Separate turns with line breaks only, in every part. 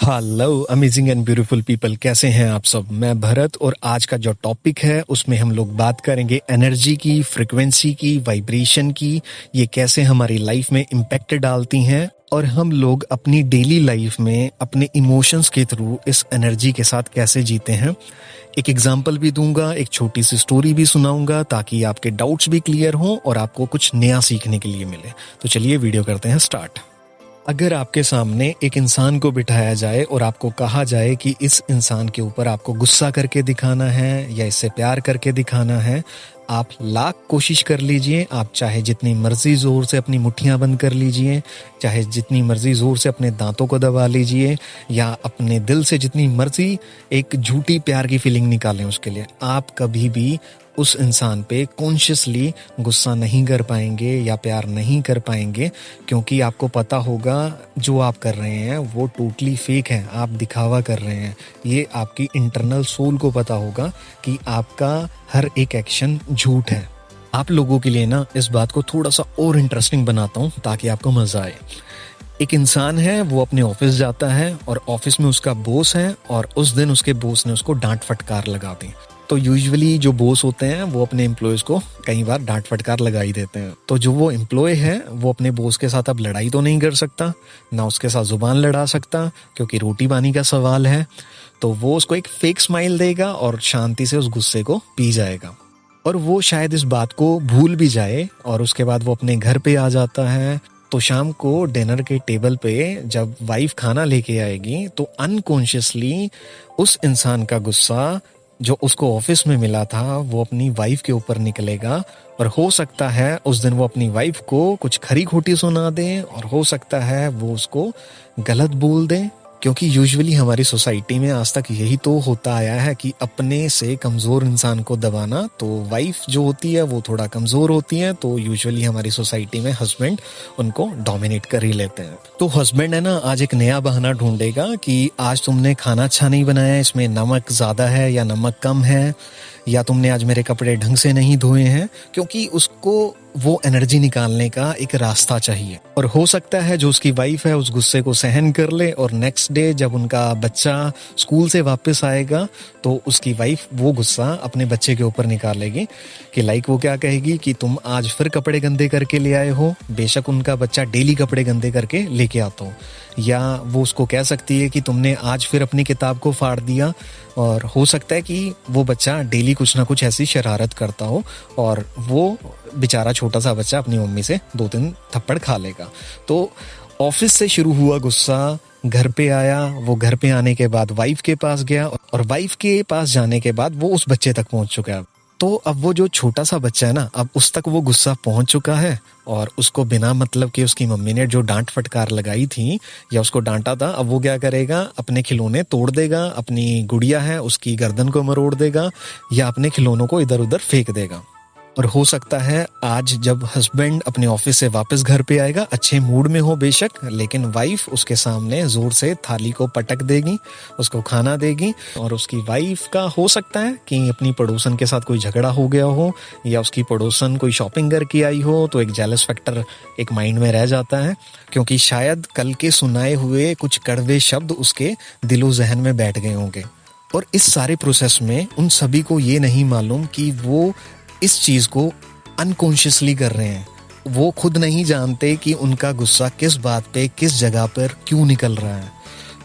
Hello amazing and beautiful people कैसे हैं आप सब? मैं भरत और आज का जो टॉपिक है, उसमें हम लोग बात करेंगे एनर्जी की फ्रिक्वेंसी की वाइब्रेशन की, ये कैसे हमारी लाइफ में इम्पैक्ट डालती हैं और हम लोग अपनी डेली लाइफ में अपने इमोशंस के थ्रू इस एनर्जी के साथ कैसे जीते हैं। एक एग्ज़ाम्पल भी दूँगा, एक छोटी सी स्टोरी भी सुनाऊँगा ताकि आपके डाउट्स भी क्लियर हों और आपको कुछ नया सीखने के लिए मिले। तो चलिए वीडियो करते हैं स्टार्ट अगर आपके सामने एक इंसान को बिठाया जाए और आपको कहा जाए कि इस इंसान के ऊपर आपको गुस्सा करके दिखाना है या इससे प्यार करके दिखाना है, आप लाख कोशिश कर लीजिए। आप चाहे जितनी मर्ज़ी ज़ोर से अपनी मुट्ठियाँ बंद कर लीजिए, चाहे जितनी मर्ज़ी ज़ोर से अपने दांतों को दबा लीजिए, या अपने दिल से जितनी मर्ज़ी एक झूठी प्यार की फीलिंग निकालें उसके लिए। आप कभी भी उस इंसान पे कॉन्शियसली गुस्सा नहीं कर पाएँगे या प्यार नहीं कर पाएँगे, क्योंकि आपको पता होगा जो आप कर रहे हैं, वो टोटली फेक है, आप दिखावा कर रहे हैं। ये आपकी इंटरनल सोल को पता होगा कि आपका हर एक एक्शन झूठ है। आप लोगों के लिए ना, इस बात को थोड़ा सा और इंटरेस्टिंग बनाता हूँ, ताकि आपको मज़ा आए। एक इंसान है, वो अपने ऑफ़िस जाता है, और ऑफ़िस में उसका बोस है, और उस दिन उसके बोस ने उसको डांट फटकार लगा दी। तो यूजुअली जो बोस होते हैं, वो अपने एम्प्लॉयज़ को कई बार डांट फटकार लगा ही देते हैं। तो जो वो एम्प्लॉय है, वो अपने बोस के साथ अब लड़ाई तो नहीं कर सकता, ना उसके साथ ज़ुबान लड़ा सकता, क्योंकि रोटी पानी का सवाल है। तो वो उसको एक फेक स्माइल देगा और शांति से उस गुस्से को पी जाएगा। और वो शायद इस बात को भूल भी जाए और उसके बाद वो अपने घर पे आ जाता है। तो शाम को डिनर के टेबल पे जब वाइफ खाना लेके आएगी तो अनकॉन्शियसली उस इंसान का गुस्सा जो उसको ऑफ़िस में मिला था, वो अपनी वाइफ के ऊपर निकलेगा और हो सकता है उस दिन वो अपनी वाइफ को कुछ खरी खोटी सुना दे और हो सकता है वो उसको गलत बोल दे। क्योंकि यूजुअली हमारी सोसाइटी में आज तक यही तो होता आया है कि अपने से कमज़ोर इंसान को दबाना तो वाइफ जो होती है, वो थोड़ा कमज़ोर होती है तो यूजुअली हमारी सोसाइटी में हस्बैंड उनको डोमिनेट कर ही लेते हैं। तो हस्बैंड है ना, आज एक नया बहाना ढूंढेगा कि आज तुमने खाना अच्छा नहीं बनाया, इसमें नमक ज़्यादा है या नमक कम है या तुमने आज मेरे कपड़े ढंग से नहीं धोए हैं? क्योंकि उसको वो एनर्जी निकालने का एक रास्ता चाहिए। और हो सकता है जो उसकी वाइफ है, उस गुस्से को सहन कर ले और नेक्स्ट डे जब उनका बच्चा स्कूल से वापस आएगा तो उसकी वाइफ वो गुस्सा अपने बच्चे के ऊपर निकालेगी कि लाइक वो क्या कहेगी कि तुम आज फिर कपड़े गंदे करके ले आए हो? बेशक उनका बच्चा डेली कपड़े गंदे करके लेके आता हो। या वो उसको कह सकती है कि तुमने आज फिर अपनी किताब को फाड़ दिया और हो सकता है कि वो बच्चा डेली कुछ ना कुछ ऐसी शरारत करता हो और वो बेचारा छोटा सा बच्चा अपनी मम्मी से दो तीन थप्पड़ खा लेगा। तो ऑफ़िस से शुरू हुआ गुस्सा, घर पे आया, वो घर पे आने के बाद वाइफ के पास गया और वाइफ के पास जाने के बाद वो उस बच्चे तक पहुँच चुका। है तो अब वो जो छोटा सा बच्चा है ना, अब उस तक वो गुस्सा पहुँच चुका है और उसको बिना मतलब कि उसकी मम्मी ने जो डांट फटकार लगाई थी या उसको डांटा था, अब वो क्या करेगा? अपने खिलौने तोड़ देगा, अपनी गुड़िया है, उसकी गर्दन को मरोड़ देगा या अपने खिलौनों को इधर उधर फेंक देगा। और हो सकता है आज जब हस्बैंड अपने ऑफ़िस से वापस घर पे आएगा, अच्छे मूड में हो बेशक, लेकिन वाइफ उसके सामने ज़ोर से थाली को पटक देगी, उसको खाना देगी, और उसकी वाइफ का हो सकता है कि अपनी पड़ोसन के साथ कोई झगड़ा हो गया हो, या उसकी पड़ोसन कोई शॉपिंग करके आई हो तो एक जेलस फैक्टर एक माइंड में रह जाता है, क्योंकि शायद कल के सुनाए हुए कुछ कड़वे शब्द उसके दिलो जहन में बैठ गए होंगे। और इस सारे प्रोसेस में उन सभी को ये नहीं मालूम कि वो इस चीज़ को अनकॉन्शियसली कर रहे हैं। वो खुद नहीं जानते कि उनका गुस्सा किस बात पे, किस जगह पर क्यों निकल रहा है।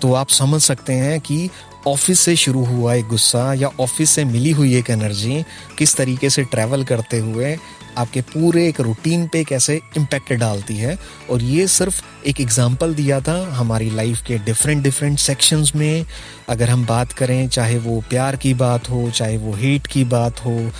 तो आप समझ सकते हैं कि ऑफ़िस से शुरू हुआ एक गुस्सा या ऑफ़िस से मिली हुई एक एनर्जी, किस तरीके से ट्रैवल करते हुए आपके पूरे एक रूटीन पे कैसे इम्पैक्ट डालती है। और ये सिर्फ़ एक एग्जांपल दिया था हमारी लाइफ के डिफरेंट डिफरेंट सेक्शंस में। अगर हम बात करें, चाहे वो प्यार की बात हो, चाहे वो हेट की बात हो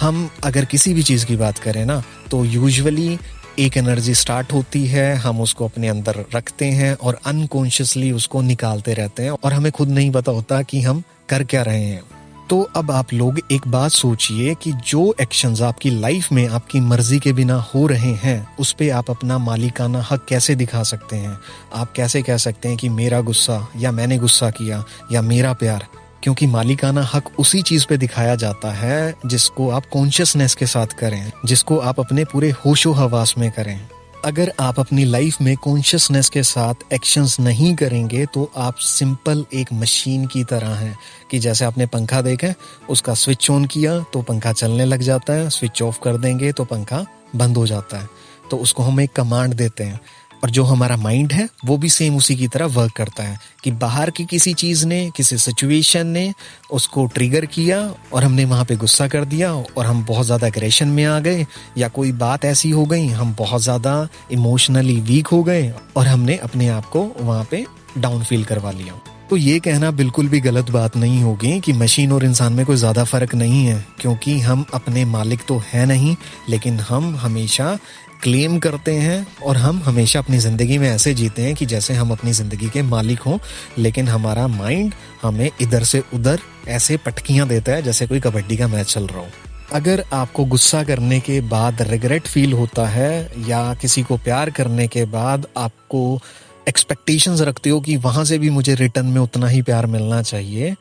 हम अगर किसी भी चीज़ की बात करें ना तो यूजुअली एक एनर्जी स्टार्ट होती है, हम उसको अपने अंदर रखते हैं और अनकॉन्शियसली उसको निकालते रहते हैं और हमें खुद नहीं पता होता कि हम कर क्या रहे हैं। तो अब आप लोग एक बात सोचिए कि जो एक्शंस आपकी लाइफ में आपकी मर्ज़ी के बिना हो रहे हैं, उस पर आप अपना मालिकाना हक कैसे दिखा सकते हैं? आप कैसे कह सकते हैं कि मेरा गुस्सा या मैंने गुस्सा किया या मेरा प्यार क्योंकि मालिकाना हक उसी चीज़ पे दिखाया जाता है जिसको आप कॉन्शियसनेस के साथ करें, जिसको आप अपने पूरे होशो हवास में करें। अगर आप अपनी लाइफ में कॉन्शियसनेस के साथ एक्शंस नहीं करेंगे तो आप सिंपल एक मशीन की तरह हैं कि जैसे आपने पंखा देखा उसका स्विच ऑन किया तो पंखा चलने लग जाता है स्विच ऑफ़ कर देंगे तो पंखा बंद हो जाता है। तो उसको हम एक कमांड देते हैं। और जो हमारा माइंड है, वो भी सेम उसी की तरह वर्क करता है कि बाहर की किसी चीज़ ने, किसी सिचुएशन ने उसको ट्रिगर किया और हमने वहाँ पे गुस्सा कर दिया और हम बहुत ज़्यादा अग्रेशन में आ गए या कोई बात ऐसी हो गई, हम बहुत ज़्यादा इमोशनली वीक हो गए और हमने अपने आप को वहाँ पे डाउन फील करवा लिया। तो ये कहना बिल्कुल भी गलत बात नहीं होगी कि मशीन और इंसान में कोई ज़्यादा फ़र्क नहीं है, क्योंकि हम अपने मालिक तो है नहीं, लेकिन हम हमेशा क्लेम करते हैं और हम हमेशा अपनी ज़िंदगी में ऐसे जीते हैं कि जैसे हम अपनी ज़िंदगी के मालिक हों, लेकिन हमारा माइंड हमें इधर से उधर ऐसे पटकियाँ देता है जैसे कोई कबड्डी का मैच चल रहा हो। अगर आपको गुस्सा करने के बाद रिग्रेट फील होता है या किसी को प्यार करने के बाद आपको एक्सपेक्टेशंस रखते हो कि वहाँ से भी मुझे रिटर्न में उतना ही प्यार मिलना चाहिए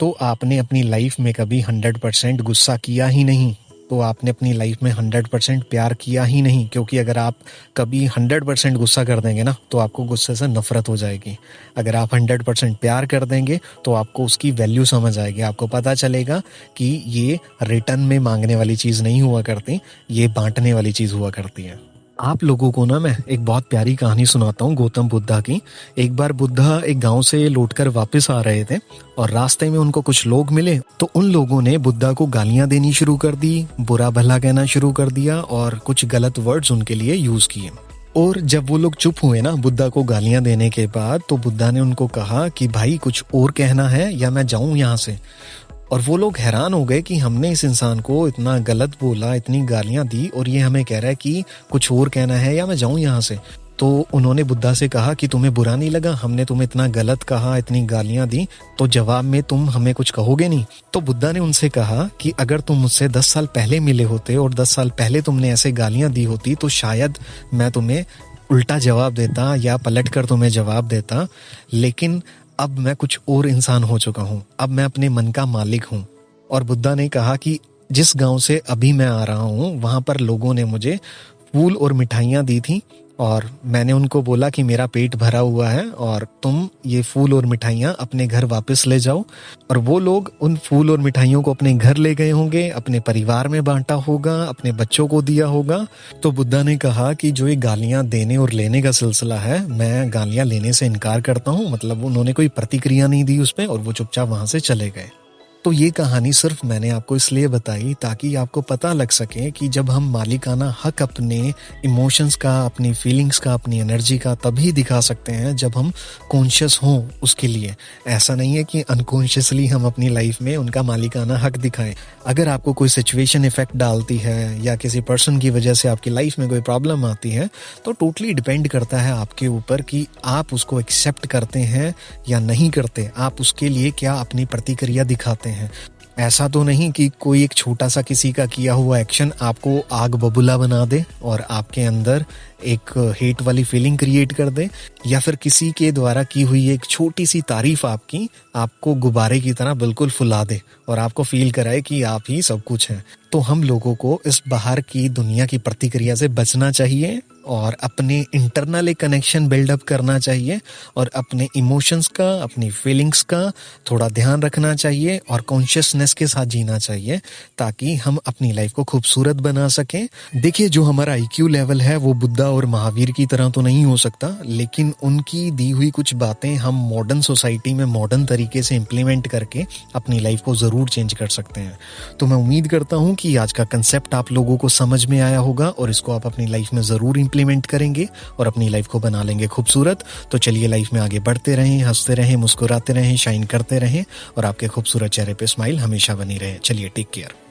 तो आपने अपनी लाइफ में कभी हंड्रेड परसेंट गुस्सा किया ही नहीं। तो आपने अपनी लाइफ में हंड्रेड परसेंट प्यार किया ही नहीं, क्योंकि अगर आप कभी हंड्रेड परसेंट गुस्सा कर देंगे ना तो आपको गुस्से से नफरत हो जाएगी। अगर आप हंड्रेड परसेंट प्यार कर देंगे तो आपको उसकी वैल्यू समझ आएगी। आपको पता चलेगा कि ये रिटर्न में मांगने वाली चीज़ नहीं हुआ करती, ये बांटने वाली चीज़ हुआ करती है। आप लोगों को ना मैं एक बहुत प्यारी कहानी सुनाता हूँ गौतम बुद्धा की। एक बार बुद्धा एक गाँव से लौटकर वापस आ रहे थे और रास्ते में उनको कुछ लोग मिले तो उन लोगों ने बुद्धा को गालियाँ देनी शुरू कर दी, बुरा भला कहना शुरू कर दिया और कुछ गलत वर्ड्स उनके लिए यूज़ किए। और जब वो लोग चुप हुए ना बुद्धा को गालियाँ देने के बाद तो बुद्धा ने उनको कहा कि, भाई, कुछ और कहना है या मैं जाऊँ यहाँ से? और वो लोग हैरान हो गए कि हमने इस इंसान को इतना गलत बोला, इतनी गालियाँ दी और ये हमें कह रहा है कि कुछ और कहना है या मैं जाऊँ यहाँ से। तो उन्होंने बुद्धा से कहा कि तुम्हें बुरा नहीं लगा, हमने तुम्हें इतना गलत कहा, इतनी गालियाँ दी तो जवाब में तुम हमें कुछ कहोगे नहीं। तो बुद्धा ने उनसे कहा कि अगर तुम मुझसे दस साल पहले मिले होते और दस साल पहले तुमने ऐसे गालियाँ दी होती तो शायद मैं तुम्हें उल्टा जवाब देता या पलट कर तुम्हें जवाब देता। लेकिन अब मैं कुछ और इंसान हो चुका हूँ। अब मैं अपने मन का मालिक हूँ। और बुद्धा ने कहा कि जिस गाँव से अभी मैं आ रहा हूँ, वहाँ पर लोगों ने मुझे फूल और मिठाइयाँ दी थी और मैंने उनको बोला कि मेरा पेट भरा हुआ है और तुम ये फूल और मिठाइयाँ अपने घर वापस ले जाओ। और वो लोग उन फूल और मिठाइयों को अपने घर ले गए होंगे, अपने परिवार में बांटा होगा, अपने बच्चों को दिया होगा। तो बुद्धा ने कहा कि जो ये गालियाँ देने और लेने का सिलसिला है, मैं गालियाँ लेने से इनकार करता हूँ मतलब उन्होंने कोई प्रतिक्रिया नहीं दी उसमें और वो चुपचाप वहाँ से चले गए। तो ये कहानी सिर्फ़ मैंने आपको इसलिए बताई ताकि आपको पता लग सके कि जब हम मालिकाना हक अपने इमोशंस का, अपनी फीलिंग्स का, अपनी एनर्जी का तभी दिखा सकते हैं जब हम कॉन्शियस हों उसके लिए। ऐसा नहीं है कि अनकॉन्शियसली हम अपनी लाइफ में उनका मालिकाना हक दिखाएँ। अगर आपको कोई सिचुएशन इफ़ेक्ट डालती है या किसी पर्सन की वजह से आपकी लाइफ में कोई प्रॉब्लम आती है तो टोटली डिपेंड करता है आपके ऊपर कि आप उसको एक्सेप्ट करते हैं या नहीं करते। आप उसके लिए क्या अपनी प्रतिक्रिया दिखाते हैं। हैं। ऐसा तो नहीं कि कोई एक छोटा सा किसी का किया हुआ एक्शन आपको आग बबूला बना दे और आपके अंदर एक हेट वाली फीलिंग क्रिएट कर दे, या फिर किसी के द्वारा की हुई एक छोटी सी तारीफ़ आपकी, आपको गुब्बारे की तरह बिल्कुल फुला दे और आपको फील कराए कि आप ही सब कुछ हैं। तो हम लोगों को इस बाहर की दुनिया की प्रतिक्रिया से बचना चाहिए। और अपने इंटरनल एक कनेक्शन बिल्डअप करना चाहिए और अपने इमोशंस का, अपनी फीलिंग्स का थोड़ा ध्यान रखना चाहिए और कॉन्शियसनेस के साथ जीना चाहिए ताकि हम अपनी लाइफ को खूबसूरत बना सकें। देखिए, जो हमारा आईक्यू लेवल है, वो बुद्धा और महावीर की तरह तो नहीं हो सकता, लेकिन उनकी दी हुई कुछ बातें हम मॉडर्न सोसाइटी में मॉडर्न तरीके से इम्प्लीमेंट करके अपनी लाइफ को ज़रूर चेंज कर सकते हैं। तो मैं उम्मीद करता हूँ कि आज का कंसेप्ट आप लोगों को समझ में आया होगा और इसको आप अपनी लाइफ में ज़रूर इम्प्लीमेंट करेंगे और अपनी लाइफ को बना लेंगे खूबसूरत। तो चलिए लाइफ में आगे बढ़ते रहें, हँसते रहें, मुस्कुराते रहें शाइन करते रहें और आपके खूबसूरत चेहरे पर स्माइल हमेशा बनी रहे। चलिए टेक केयर